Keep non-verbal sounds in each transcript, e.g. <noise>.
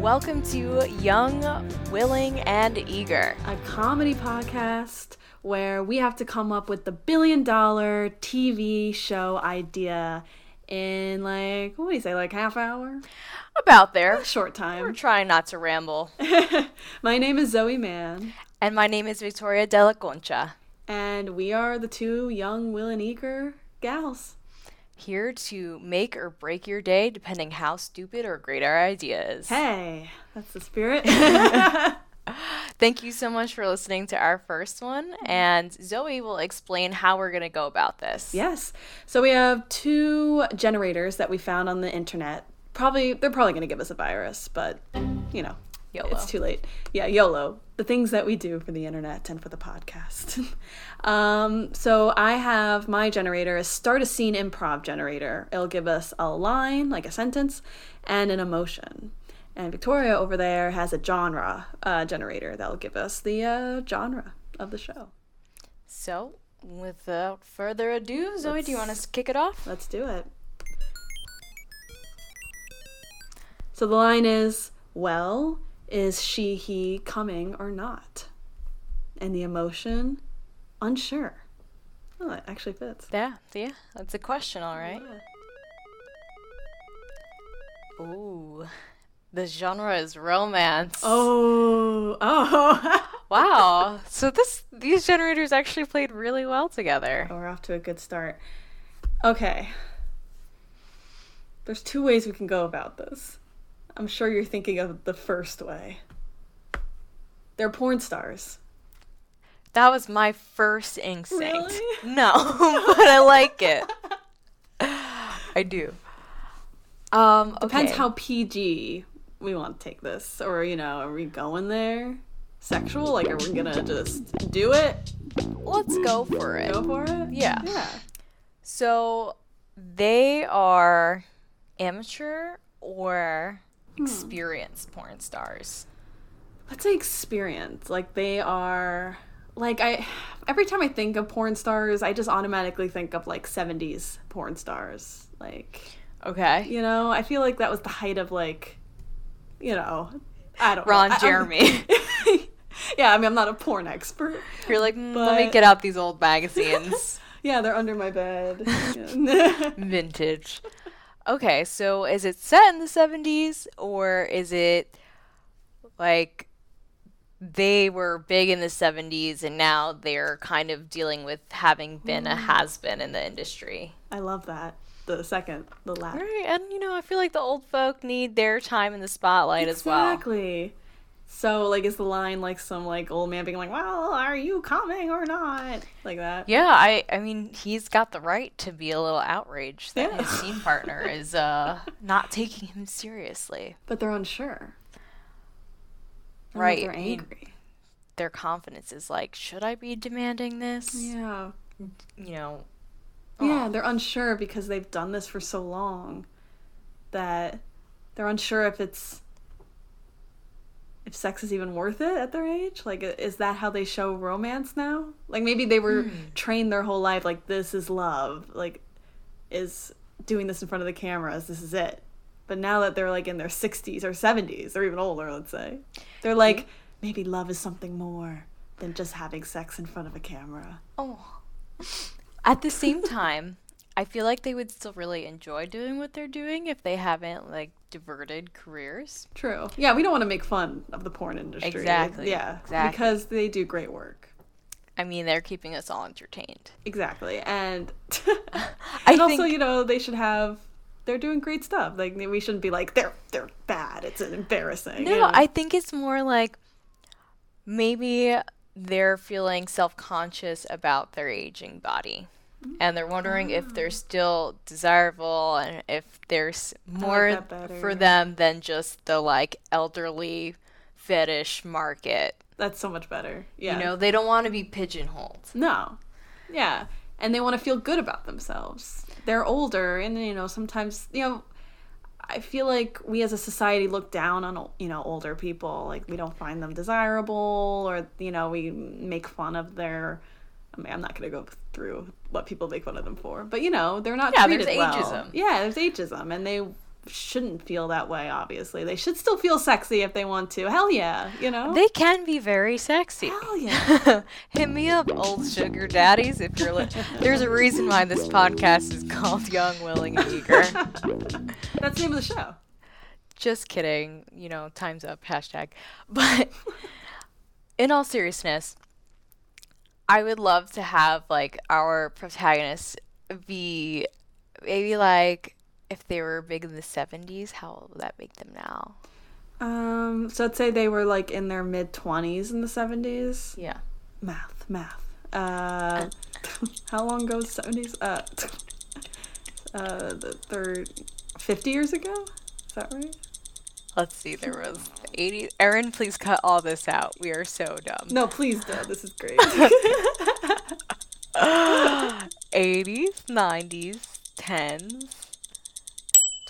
Welcome to Young, Willing, and Eager. a comedy podcast where we have to come up with the billion dollar TV show idea in like what do you say, like half hour? About there. Short time We're trying not to ramble. <laughs> My name is Zoe Mann, And my name is Victoria De La Concha, and we are the two young, will and eager gals. Here to make or break your day depending how stupid or great our idea is. Hey, that's the spirit. <laughs> <laughs> Thank you so much for listening to our first one, and Zoe will explain how we're going to go about this. yes. So we have two generators that we found on the internet. Probably they're probably going to give us a virus, but you know, YOLO. It's too late. Yeah, YOLO. The things that we do for the internet and for the podcast. <laughs> um, so I have my generator a start a scene improv generator. It'll give us a line, like a sentence, and an emotion. And Victoria over there has a genre uh, generator that'll give us the uh, genre of the show. So, without further ado, Zoe, do you want us to kick it off? Let's do it. So the line is, well, is she, he coming or not? And the emotion, unsure. Oh, that actually fits. Yeah, yeah, that's a question, all right. Ooh, the genre is romance. Oh, oh. <laughs> Wow. So this these generators actually played really well together. Oh, we're off to a good start. Okay. There's two ways we can go about this. I'm sure you're thinking of the first way. They're porn stars. That was my first instinct. Really? <laughs> No, but I like it. <laughs> I do. Um, Depends how PG we want to take this. Or, you know, are we going there? Sexual? Like, are we gonna just do it? Let's go for it. Go for it? Yeah. Yeah. So they are amateur or Hmm. experienced porn stars. Let's say experience. Like, they are. Like, I. Every time I think of porn stars, I just automatically think of, like, 70s porn stars. Like, Okay. you know, I feel like that was the height of, like, you know, I don't Ron know. I- Jeremy. <laughs> yeah, I mean, I'm not a porn expert. You're like, "Mm, let me get out these old magazines. <laughs> Yeah, they're under my bed. <laughs> Vintage. Okay, so is it set in the 70s or is it like they were big in the 70s and now they're kind of dealing with having been Mm. a has been in the industry? I love that. The second, the last. Right, and you know, I feel like the old folk need their time in the spotlight as well. Exactly. So, like, is the line like some like old man being like, "Well, are you coming or not?" Like that. Yeah, I I mean, he's got the right to be a little outraged that Yeah. his scene partner <laughs> is uh not taking him seriously. But they're unsure. Right, They're I mean- angry. Their confidence is like, should I be demanding this? Yeah. You know, Yeah, they're unsure because they've done this for so long that they're unsure if it's if sex is even worth it at their age. Like, is that how they show romance now? Like, maybe they were hmm. trained their whole life like this is love. Like, is doing this in front of the cameras. This is it. But now that they're like in their 60s or 70s, or even older, let's say, they're like, maybe love is something more than just having sex in front of a camera. oh. At the same time, I feel like they would still really enjoy doing what they're doing if they haven't like diverted careers. True. Yeah, we don't want to make fun of the porn industry. Exactly, Yeah. exactly. Because they do great work. I mean, they're keeping us all entertained. Exactly. And <laughs> <laughs> I and also, you know, they should have they're doing great stuff. Like we shouldn't be like they're they're bad. It's embarrassing. No, you know? I think it's more like maybe they're feeling self conscious about their aging body. And they're wondering if they're ah. still desirable and if there's more better. for them than just the like elderly fetish market. That's so much better. Yeah. You know, they don't want to be pigeonholed. No. Yeah. And they want to feel good about themselves. They're older and you know, sometimes, you know, I feel like we as a society look down on you know older people. Like we don't find them desirable, or you know we make fun of their. I mean, I'm not going to go through what people make fun of them for, but you know they're not Yeah, treated there's well. ageism. Yeah, there's ageism, and they shouldn't feel that way. Obviously, they should still feel sexy if they want to. Hell yeah, you know. They can be very sexy. Hell yeah. <laughs> Hit me up, old sugar daddies, if you're. Li- There's a reason why this podcast is called Young, Willing, and Eager. <laughs> <laughs> That's the name of the show. Just kidding. You know, time's up. Hashtag. But in all seriousness, I would love to have like our protagonists be maybe like if they were big in the 70s, how old would that make them now? Um, so let's say they were like in their mid twenties in the seventies. Yeah. Math, math. Uh, <laughs> how long ago? Seventies. Uh, <laughs> uh, the third, fifty years ago. Is that right? Let's see. There was 80. Erin, please cut all this out. We are so dumb. No, please don't. This is great. 80s, 90s, 10s,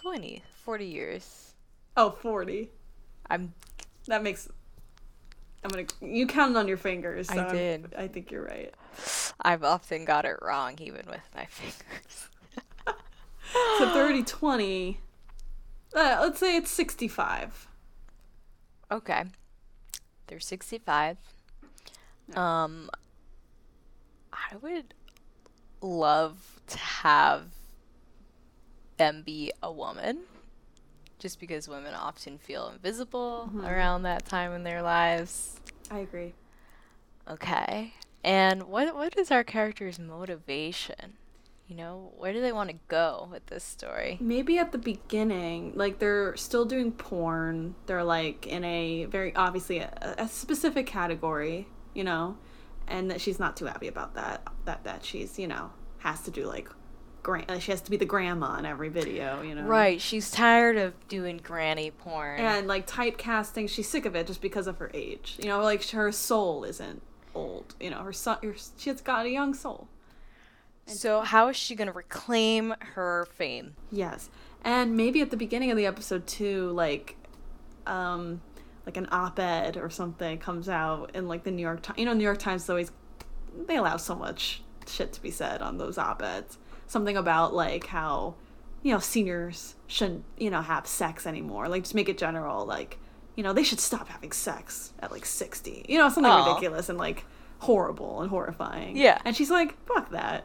20s, 40 years. oh, 40. I'm That makes. I'm gonna. You counted on your fingers. So I I'm- did. I think you're right. I've often got it wrong even with my fingers. <laughs> So 30, 20. Uh, let's say it's 65. Okay. They're 65. Um I would love to have them be a woman. Just because women often feel invisible around that time in their lives. I agree. Okay. And what what is our character's motivation? You know, where do they want to go with this story? Maybe at the beginning, like they're still doing porn. They're like in a very obviously a, a specific category, you know, and that she's not too happy about that. That that she's you know has to do like, gran- uh, she has to be the grandma in every video, you know. Right, she's tired of doing granny porn. And like typecasting, she's sick of it just because of her age. You know, like her soul isn't old. You know, her son, her, she's got a young soul. So how is she going to reclaim her fame? Yes. And maybe at the beginning of the episode too, like um like an op-ed or something comes out in like the New York Times. You know, New York Times is always they allow so much shit to be said on those op-eds. Something about like how you know, seniors shouldn't, you know, have sex anymore. Like just make it general like, you know, they should stop having sex at like 60. You know, something Aw. ridiculous and like horrible and horrifying. Yeah. And she's like, fuck that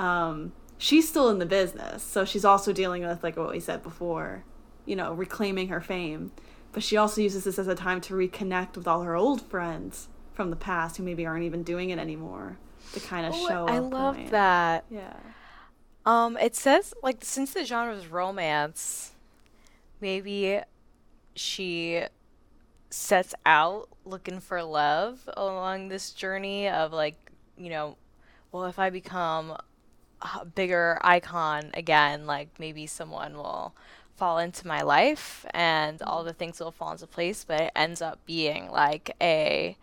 um, she's still in the business, so she's also dealing with like what we said before, you know, reclaiming her fame. But she also uses this as a time to reconnect with all her old friends from the past who maybe aren't even doing it anymore. To kind of show. I love point. that. Yeah. Um, it says like since the genre is romance, maybe she sets out looking for love along this journey of like, you know, well, if I become bigger icon again, like maybe someone will fall into my life and all the things will fall into place, but it ends up being like a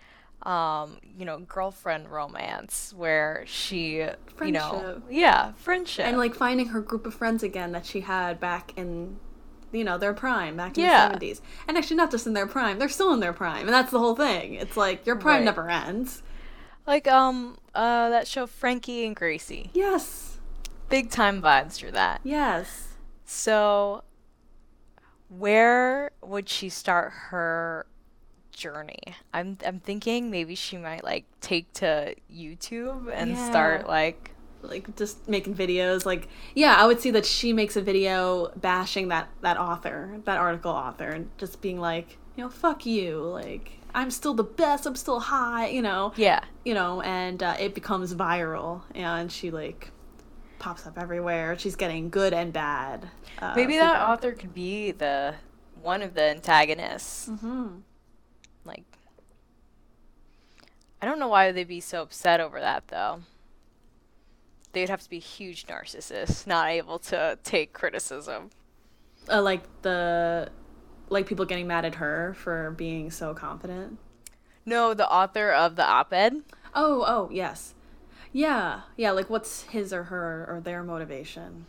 um, you know, girlfriend romance where she, you know, yeah, friendship. And like finding her group of friends again that she had back in, you know, their prime, back in Yeah. the seventies. And actually, not just in their prime; they're still in their prime, and that's the whole thing. It's like your prime Right. never ends. Like um uh that show Frankie and Gracie. Yes. Big time vibes for that. Yes. So where would she start her journey? I'm I'm thinking maybe she might like take to YouTube and Yeah. start like like just making videos like yeah i would see that she makes a video bashing that that author that article author and just being like you know fuck you like i'm still the best i'm still high you know yeah. you know and uh, it becomes viral and she like pops up everywhere she's getting good and bad uh, Maybe that feedback. author could be the one of the antagonists. Mhm. Like I don't know why they'd be so upset over that though. They'd have to be huge narcissists, not able to take criticism. uh, like the like people getting mad at her for being so confident No, the author of the op-ed. Oh, oh, yes. Yeah. Yeah, like what's his or her or their motivation?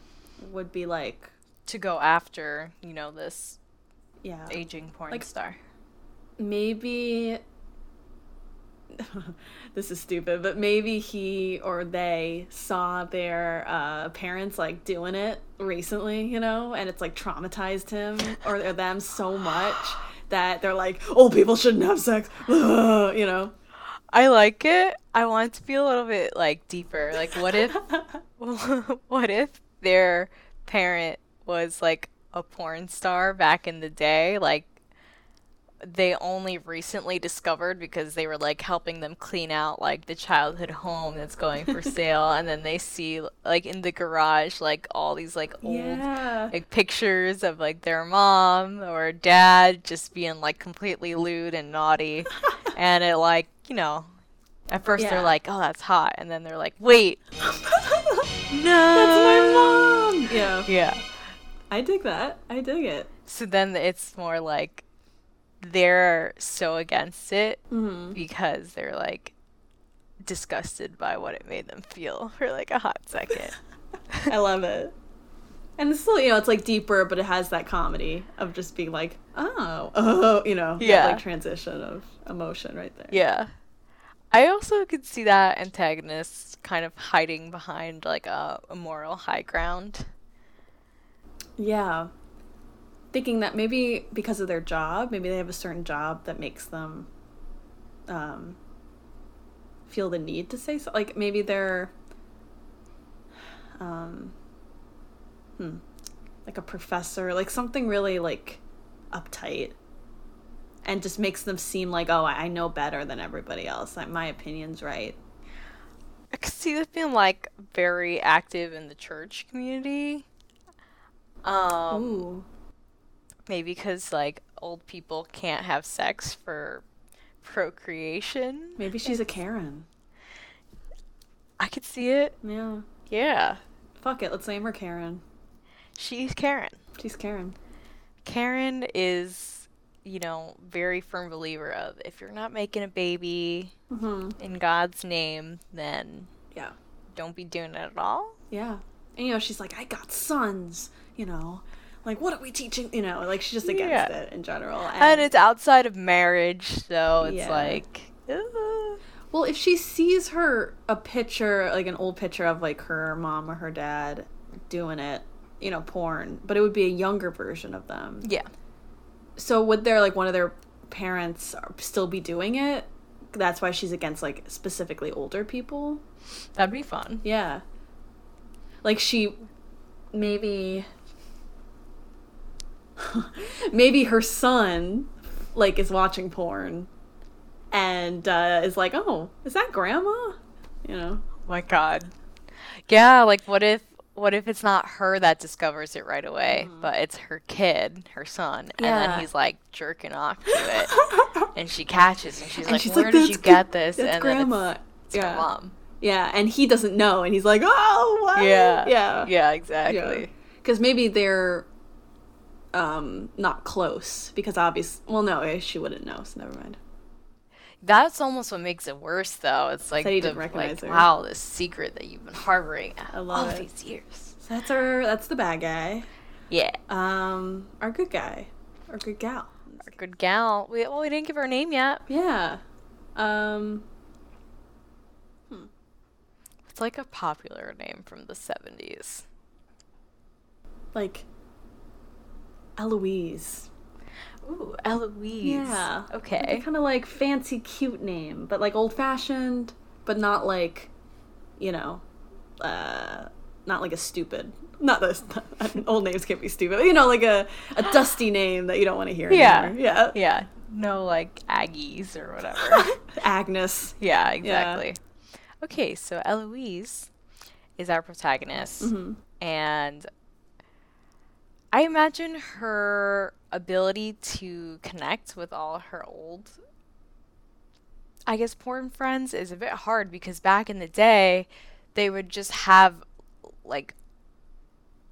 Would be like to go after, you know, this yeah. aging porn Like- star. maybe <laughs> this is stupid, but maybe he or they saw their uh, parents like doing it recently, you know, and it's like traumatized him or, or them so much <gasps> that they're like, old people shouldn't have sex, <laughs> you know. I like it. I want it to be a little bit like deeper. Like what if <laughs> what if their parent was like a porn star back in the day? Like they only recently discovered because they were like helping them clean out like the childhood home that's going for <laughs> sale and then they see like in the garage like all these like old yeah. like pictures of like their mom or dad just being like completely lewd and naughty <laughs> and it like you know at first Yeah. they're like oh that's hot and then they're like wait <laughs> no That's my mom. Yeah. yeah I dig that. I dig it. so then it's more like they're so against it hmm because they're like disgusted by what it made them feel <laughs> for like a hot second <laughs> I love it. And it's still, you know, it's like deeper, but it has that comedy of just being like, oh, <laughs> oh, you know, that, Yeah. like transition of emotion right there. Yeah. I also could see that antagonist kind of hiding behind like a, a moral high ground. Yeah. Thinking that maybe because of their job, maybe they have a certain job that makes them um, feel the need to say so. Like maybe they're, um, hmm, like a professor, like something really like uptight, and just makes them seem like, oh, I know better than everybody else. Like my opinion's right. I could see this being like very active in the church community. Um, Ooh. Maybe because like old people can't have sex for procreation. Maybe she's a Karen. I could see it. Yeah. Yeah, Fuck it. Let's name her Karen. she's Karen. She's Karen. Karen is, you know, very firm believer of if you're not making a baby Mm-hmm. in God's name, then Yeah. don't be doing it at all. Yeah. And you know, she's like, I got sons, you know. Like, what are we teaching? You know, like she's just against Yeah. it in general. And it's outside of marriage, so it's Yeah. like, uh, well, if she sees her a picture, like an old picture of like her mom or her dad doing it, you know, porn, but it would be a younger version of them. yeah. So would there like one of their parents still be doing it? That's why she's against like specifically older people. That'd be fun. Yeah. Like she maybe <laughs> maybe her son like is watching porn and uh is like, "Oh, is that grandma?" You know. my god. Yeah, like what if what if it's not her that discovers it right away, but it's her kid, her son, and Mm-hmm. Then he's like jerking off to it, <laughs> and she catches, and she's And like, she's "Where like, did you get this?" and grandma. it's, it's Yeah. her mom. Yeah, and he doesn't know and he's like, "Oh, what?" Yeah, Yeah. yeah, exactly. Cuz maybe they're um not close because obvious well no eh, she wouldn't know so never mind That's almost what makes it worse, though. It's like, the, didn't recognize like her. wow, this secret that you've been harboring all it. these years. that's our that's the bad guy Yeah, um our good guy our good gal our good gal. We, well, we didn't give her name yet. yeah um hmm. It's like a popular name from the seventies. like Eloise Ooh, Eloise. yeah Okay. kind of like fancy cute name but like old fashioned but not like you know uh not like a stupid not this <laughs> old names can't be stupid but you know like a a dusty <laughs> name that you don't want to hear Yeah. anymore. yeah Yeah. No, like Aggies or whatever. <laughs> agnes yeah, exactly. Okay, so Eloise is our protagonist, Mhm. and I imagine her ability to connect with all her old, I guess, porn friends is a bit hard because back in the day, they would just have like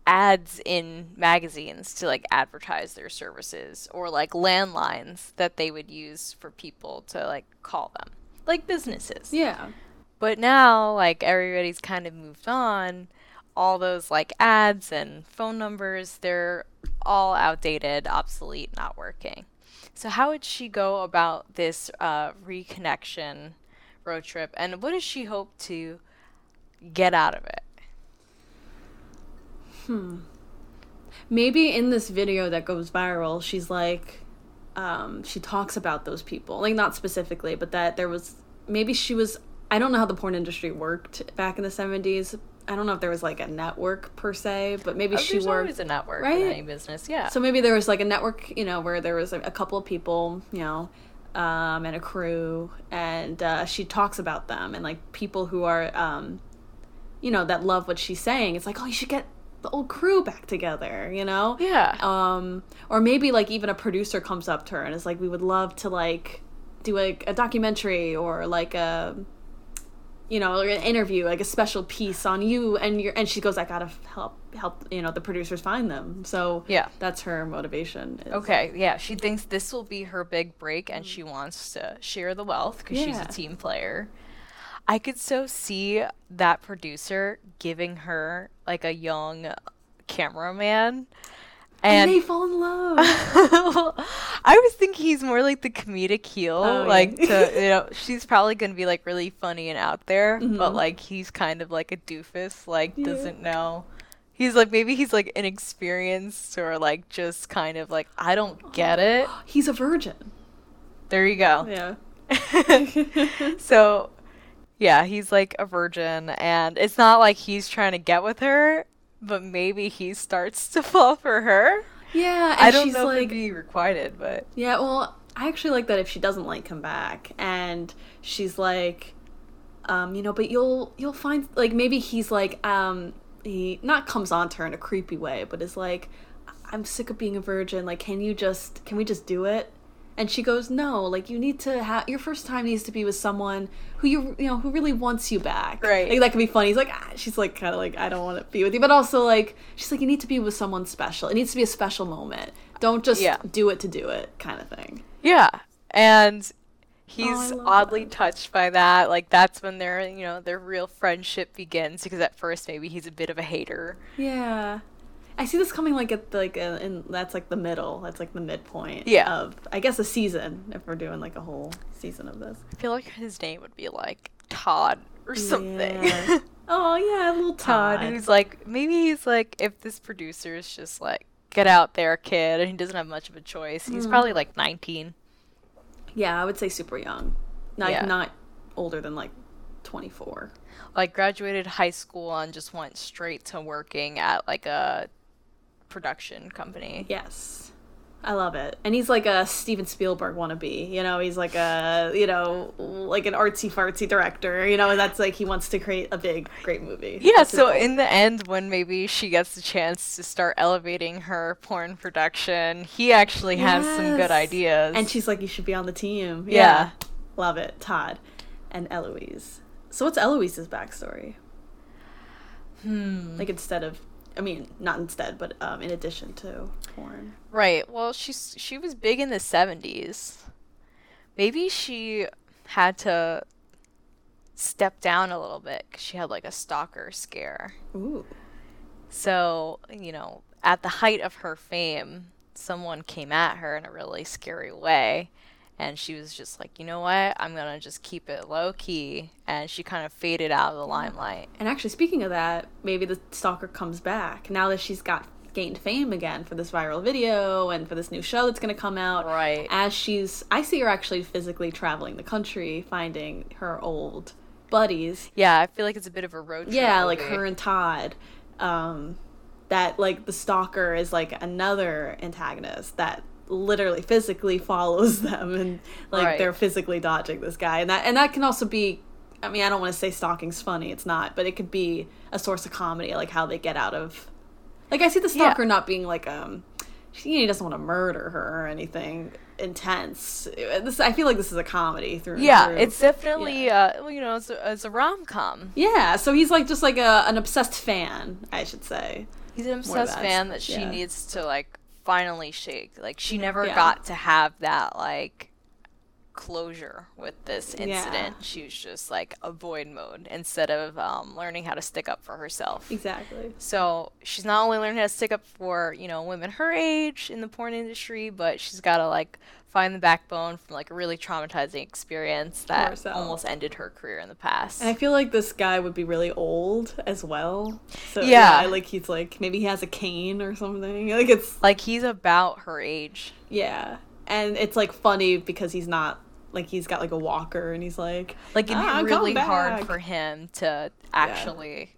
ads in magazines to like advertise their services or like landlines that they would use for people to like call them like businesses Yeah. but now like everybody's kind of moved on all those like ads and phone numbers they're all outdated obsolete not working so how would she go about this uh, reconnection road trip and what does she hope to get out of it Hmm. maybe in this video that goes viral, she's like, um, she talks about those people, like not specifically, but that there was maybe she was. I don't know how the porn industry worked back in the seventies. I don't know if there was like a network per se, but maybe Oh, she worked. always a network right? in any business yeah So maybe there was like a network, you know, where there was a, a couple of people, you know, um, and a crew, and uh, she talks about them and like people who are, um, you know, that love what she's saying. It's like, oh, you should get the old crew back together, you know? yeah Um, or maybe like even a producer comes up to her and is like, we would love to like do a, a documentary or like a you know an interview like a special piece on you and your and she goes i gotta help help you know the producers find them so Yeah. that's her motivation is- Okay, yeah, she thinks this will be her big break and she mm. wants to share the wealth because she's a team player. I could so see that producer giving her like a young cameraman. And And they fall in love <laughs> I was thinking he's more like the comedic heel, Oh, yeah. like to <laughs> you know, she's probably gonna be like really funny and out there, but Mhm. like he's kind of like a doofus, like Yeah. doesn't know. He's like maybe he's like inexperienced or like just kind of like I don't <gasps> get it. he's a virgin There you go. yeah <laughs> so yeah, he's like a virgin and it's not like he's trying to get with her, but maybe he starts to fall for her. yeah and I don't know if like it'd be requited, but Yeah, well, I actually like that if she doesn't like come back and she's like um, you know, but you'll you'll find like maybe he's like um he not comes on to her in a creepy way, but is like I'm sick of being a virgin, like can you just can we just do it? And she goes, "No, like you need to have your first time needs to be with someone who you you know who really wants you back." Right. Like that could be funny. He's like, ah, she's like kind of like I don't want to be with you, but also like she's like you need to be with someone special. It needs to be a special moment. Don't just Yeah. do it to do it kind of thing. Yeah. And he's Oh, oddly that. touched by that. Like that's when their, you know, their real friendship begins because at first maybe he's a bit of a hater. Yeah. I see this coming like at the, like uh, in that's like the middle. That's like the midpoint. Yeah. Of I guess a season if we're doing like a whole season of this. I feel like his name would be like Todd or something. Yeah. <laughs> oh yeah, little Todd, Todd. who's like maybe he's like if this producer is just like get out there, kid, and he doesn't have much of a choice. He's Mm. probably like 19. yeah, I would say super young. Not Yeah. not older than like twenty four. Like graduated high school and just went straight to working at like a production company. Yes. I love it. And he's like a Steven Spielberg wannabe. You know, he's like a, you know, like an artsy fartsy director. You know, and that's like he wants to create a big, great movie. Yeah, That's so in the end, when maybe she gets the chance to start elevating her porn production, he actually has some good ideas. And she's like, you should be on the team. Yeah. Love it. Todd and Eloise. So what's Eloise's backstory? hmm. Like instead of, I mean, not instead, but um, in addition to porn. Right. Well, she's she was big in the 70s. Maybe she had to step down a little bit cuz she had like a stalker scare. Ooh. So, you know, at the height of her fame, someone came at her in a really scary way. And she was just like, you know what? I'm going to just keep it low key. And she kind of faded out of the limelight. And actually, speaking of that, maybe the stalker comes back now that she's got gained fame again for this viral video and for this new show that's going to come out. Right. As she's, I see her actually physically traveling the country, finding her old buddies. Yeah, I feel like it's a bit of a road trip. Yeah, like her and Todd. Um, that like the stalker is like another antagonist that literally physically <laughs> follows them and like Right. they're physically dodging this guy and that and that can also be I mean I don't want to say stalking's funny it's not but it could be a source of comedy like how they get out of like I see the Yeah. stalker not being like um she, he doesn't want to murder her or anything intense this I feel like this is a comedy through Yeah, through. it's definitely uh well, you know, it's a, it's a rom com. Yeah, so he's like just like a an obsessed fan, I should say. He's an obsessed fan that she yeah. needs to like finally shake. Like she mm-hmm. never Yeah. got to have that like closure with this Yeah. incident. She was just like avoid mode instead of um, learning how to stick up for herself. Exactly. So she's not only learning how to stick up for you know women her age in the porn industry, but she's got to like find the backbone from like a really traumatizing experience that herself. almost ended her career in the past. And I feel like this guy would be really old as well. So Yeah. yeah, like he's like maybe he has a cane or something. <laughs> Like it's like he's about her age. yeah, and it's like funny because he's not like he's got like a walker and he's like Like it'd "Ah, be come really hard for him to actually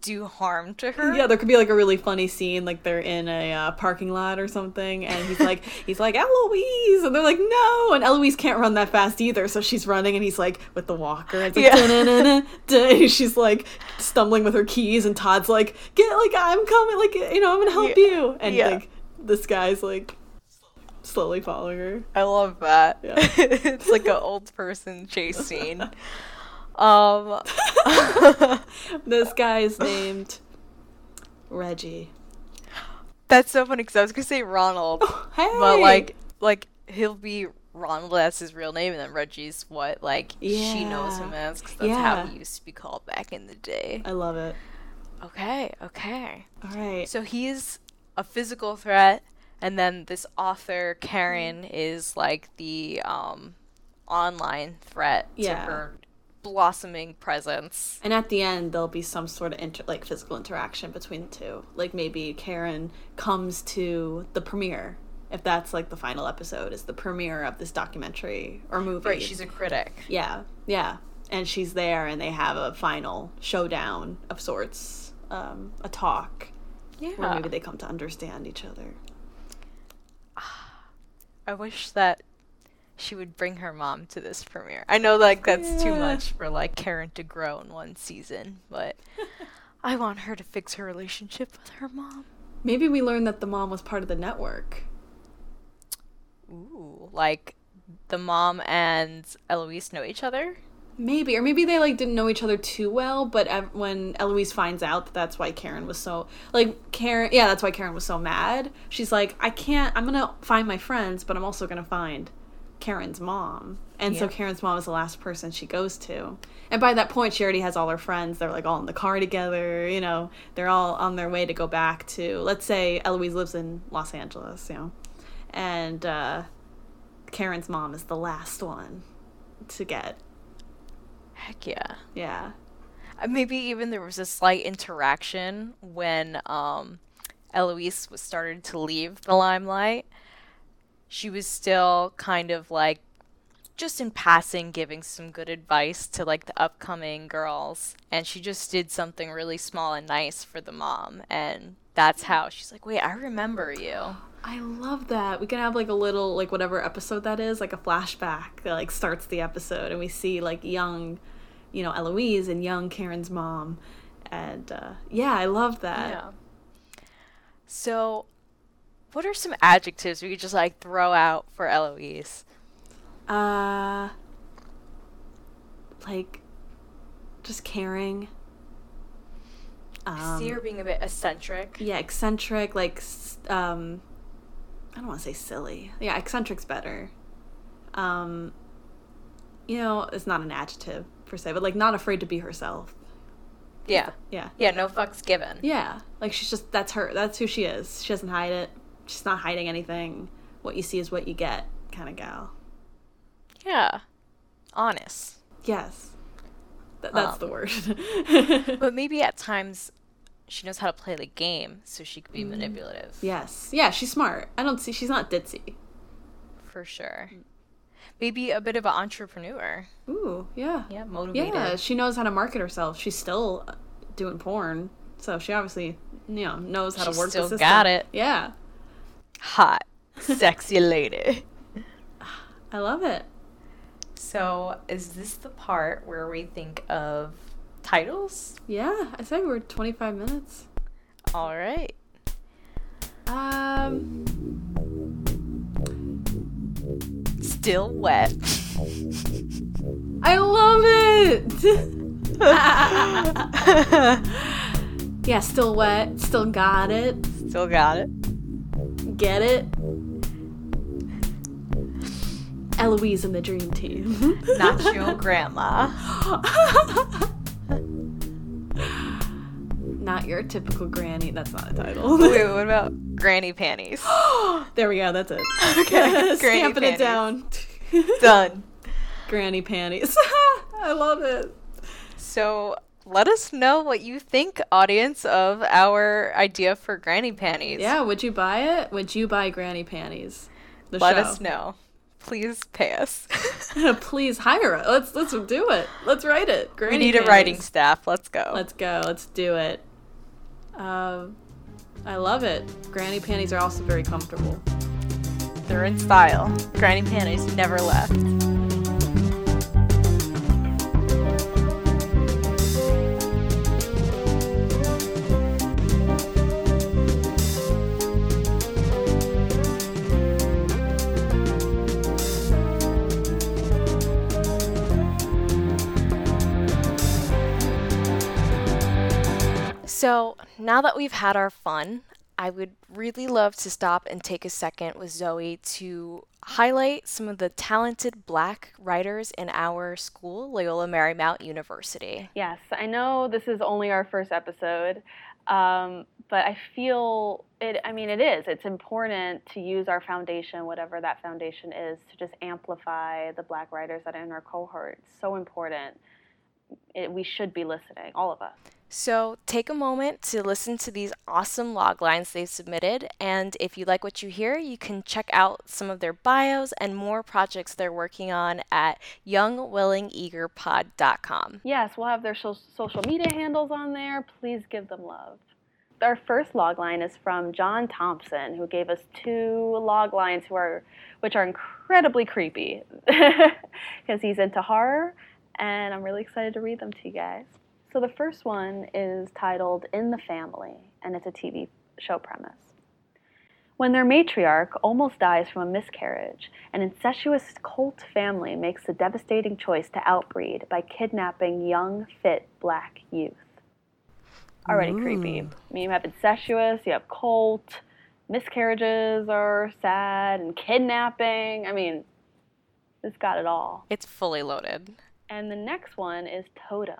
do harm to her. Yeah, there could be like a really funny scene, like they're in a uh, parking lot or something, and he's like, <laughs> he's like Eloise, and they're like, no, and Eloise can't run that fast either, so she's running, and he's like with the walker, and it's like, Yeah. <laughs> She's like stumbling with her keys, and Todd's like, get like I'm coming, like you know I'm gonna help Yeah. you, and Yeah. like this guy's like slowly following her. I love that. Yeah. <laughs> it's like an old person chase scene. <laughs> Um <laughs> This guy is named Reggie. that's so funny cuz I was going to say Ronald, Hey, but like like he'll be Ronald that's his real name and then Reggie's what like she knows him as cuz that's how he used to be called back in the day. I love it. Okay, okay. All right. So he's a physical threat, and then this author Karen is like the um, online threat Yeah. to her blossoming presence. And at the end, there'll be some sort of inter- like physical interaction between the two. Like maybe Karen comes to the premiere, if that's like the final episode, is the premiere of this documentary or movie. Right, she's a critic. yeah, yeah, and she's there, and they have a final showdown of sorts, um, a talk where Yeah, maybe they come to understand each other. I wish that she would bring her mom to this premiere. I know like that's too much for like Karen to grow in one season, but <laughs> I want her to fix her relationship with her mom. Maybe we learn that the mom was part of the network. Ooh, like the mom and Eloise know each other. Maybe, or maybe they like didn't know each other too well. But when Eloise finds out that that's why Karen was so like Karen, yeah, that's why Karen was so mad. She's like, I can't. I'm gonna find my friends, but I'm also gonna find Karen's mom. And so Karen's mom is the last person she goes to. And by that point, she already has all her friends. They're like all in the car together. You know, they're all on their way to go back to. Let's say Eloise lives in Los Angeles. You know, and uh, Karen's mom is the last one to get. Heck yeah. Yeah. Uh, Maybe even there was a slight interaction when um, Eloise was started to leave the limelight. She was still kind of like just in passing giving some good advice to like the upcoming girls and she just did something really small and nice for the mom and that's how she's like wait i remember you I love that. We can have like a little like whatever episode that is, like a flashback that like starts the episode and we see like young, you know, Eloise and young Karen's mom. And uh yeah, I love that. yeah so what are some adjectives we could just like throw out for eloise Uh like just caring. I see her Um, being a bit eccentric yeah, eccentric, like um I don't want to say silly. Yeah, eccentric's better. Um you know, it's not an adjective per se, but like not afraid to be herself. yeah Yeah. yeah no fucks given Yeah, like she's just that's her. That's who she is. She doesn't hide it. She's not hiding anything. What you see is what you get, kind of gal. Yeah. Honest. Yes, Th- that's Um, the word. <laughs> But maybe at times she knows how to play the game so she could be manipulative. yes, yeah, she's smart. I don't see. She's not ditzy. For sure. Maybe a bit of an entrepreneur. Ooh, yeah, Yeah, motivated. yeah. She knows how to market herself. She's still uh, doing porn, so she obviously you know knows how She to work still the system. got it. Yeah, Hot. Sexy <laughs> lady. I love it. So, is this the part where we think of titles? Yeah, I said we're 25 minutes. All right. Um, Still wet. I love it. <laughs> Yeah, still wet, still got it. Still got it. Get it? Eloise and the Dream Team. Not your Grandma. <laughs> Not your typical granny. That's not a title. Wait, what <laughs> about Granny Panties? <gasps> there we go. That's it. <laughs> Okay, <laughs> Stamping it down. Done. Granny panties. I love it. So let us know what you think, audience, of our idea for Granny Panties. Yeah, would you buy it? Would you buy granny panties? The Let show. us know. Please pay us. Please hire us. Let's let's do it. Let's write it. Granny we need a writing staff. Let's go. Let's go. Let's do it. Um, I love it. Granny panties are also very comfortable. They're in style. Granny Panties never left. So, now that we've had our fun, I would really love to stop and take a second with Zoe to highlight some of the talented black writers in our school, Loyola Marymount University. Yes, I know this is only our first episode, um, but I feel it. I mean, it is. It's important to use our foundation, whatever that foundation is, to just amplify the Black writers that are in our cohort. It's so important. It, we should be listening, all of us. So, take a moment to listen to these awesome log lines they've submitted. And if you like what you hear, you can check out some of their bios and more projects they're working on at youngwillingeagerpod.com. Yes, we'll have their social media handles on there. Please give them love. Our first log line is from John Thompson, who gave us two log lines who are, which are incredibly creepy <laughs> because he's into horror, and I'm really excited to read them to you guys. So the first one is titled In the Family, and it's a TV show premise. When their matriarch almost dies from a miscarriage, an incestuous cult family makes the devastating choice to outbreed by kidnapping young, fit black youth. Already mm. creepy. I mean, you have incestuous, you have cult, miscarriages are sad, and kidnapping. I mean, it's got it all. It's fully loaded. And the next one is Totem,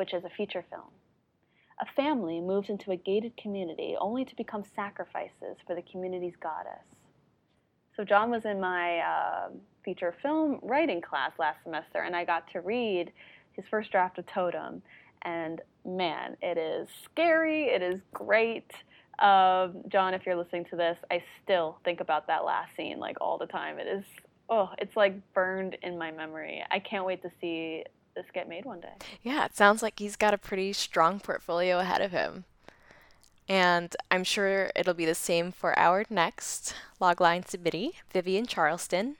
which is a feature film. A family moves into a gated community only to become sacrifices for the community's goddess. So, John was in my uh, feature film writing class last semester, and I got to read his first draft of Totem. And man, it is scary, it is great. Um, John, if you're listening to this, I still think about that last scene like all the time. It is, oh, it's like burned in my memory. I can't wait to see this get made one day. Yeah, it sounds like he's got a pretty strong portfolio ahead of him. And I'm sure it'll be the same for our next logline submittee, Vivian Charleston.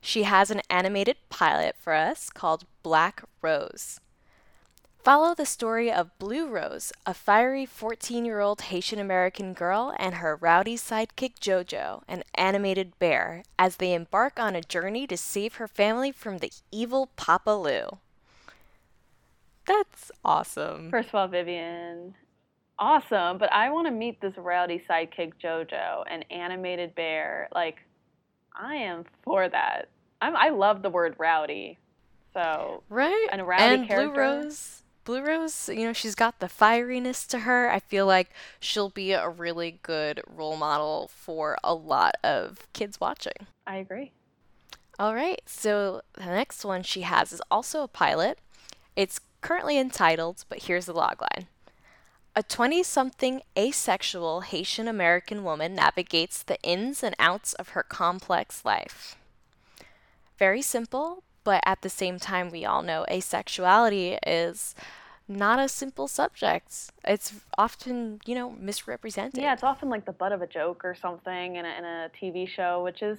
She has an animated pilot for us called Black Rose. Follow the story of Blue Rose, a fiery 14 year old Haitian American girl, and her rowdy sidekick JoJo, an animated bear, as they embark on a journey to save her family from the evil Papa Lou. That's awesome. First of all, Vivian, awesome, but I want to meet this rowdy sidekick JoJo, an animated bear. Like, I am for that. I'm, I love the word rowdy. So, Right? And a rowdy and character. Blue Rose, Blue Rose, you know, she's got the fieriness to her. I feel like she'll be a really good role model for a lot of kids watching. I agree. All right, so the next one she has is also a pilot. It's currently entitled, but here's the logline. A 20 something asexual Haitian American woman navigates the ins and outs of her complex life. Very simple, but at the same time, we all know asexuality is not a simple subject. It's often, you know, misrepresented. Yeah, it's often like the butt of a joke or something in a, in a TV show, which is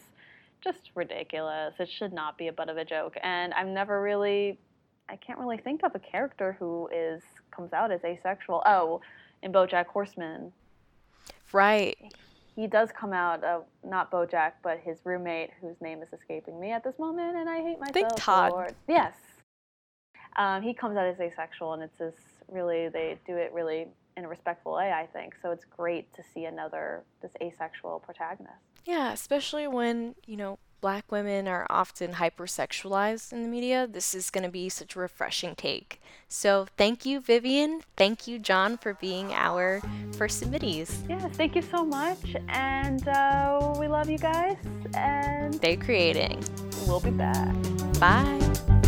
just ridiculous. It should not be a butt of a joke. And I've never really, I can't really think of a character who is comes out as asexual. Oh, in BoJack Horseman, Right. he does come out. Uh, not BoJack, but his roommate, whose name is escaping me at this moment, and I hate myself. think Todd. it. Yes. Um, he comes out as asexual, and it's this really they do it really in a respectful way, I think. So it's great to see another this asexual protagonist. Yeah, especially when, you know, black women are often hypersexualized in the media. This is going to be such a refreshing take. So thank you, Vivian. Thank you, John, for being our first submittees. Yes, thank you so much. And uh, we love you guys. And stay creating. We'll be back. Bye.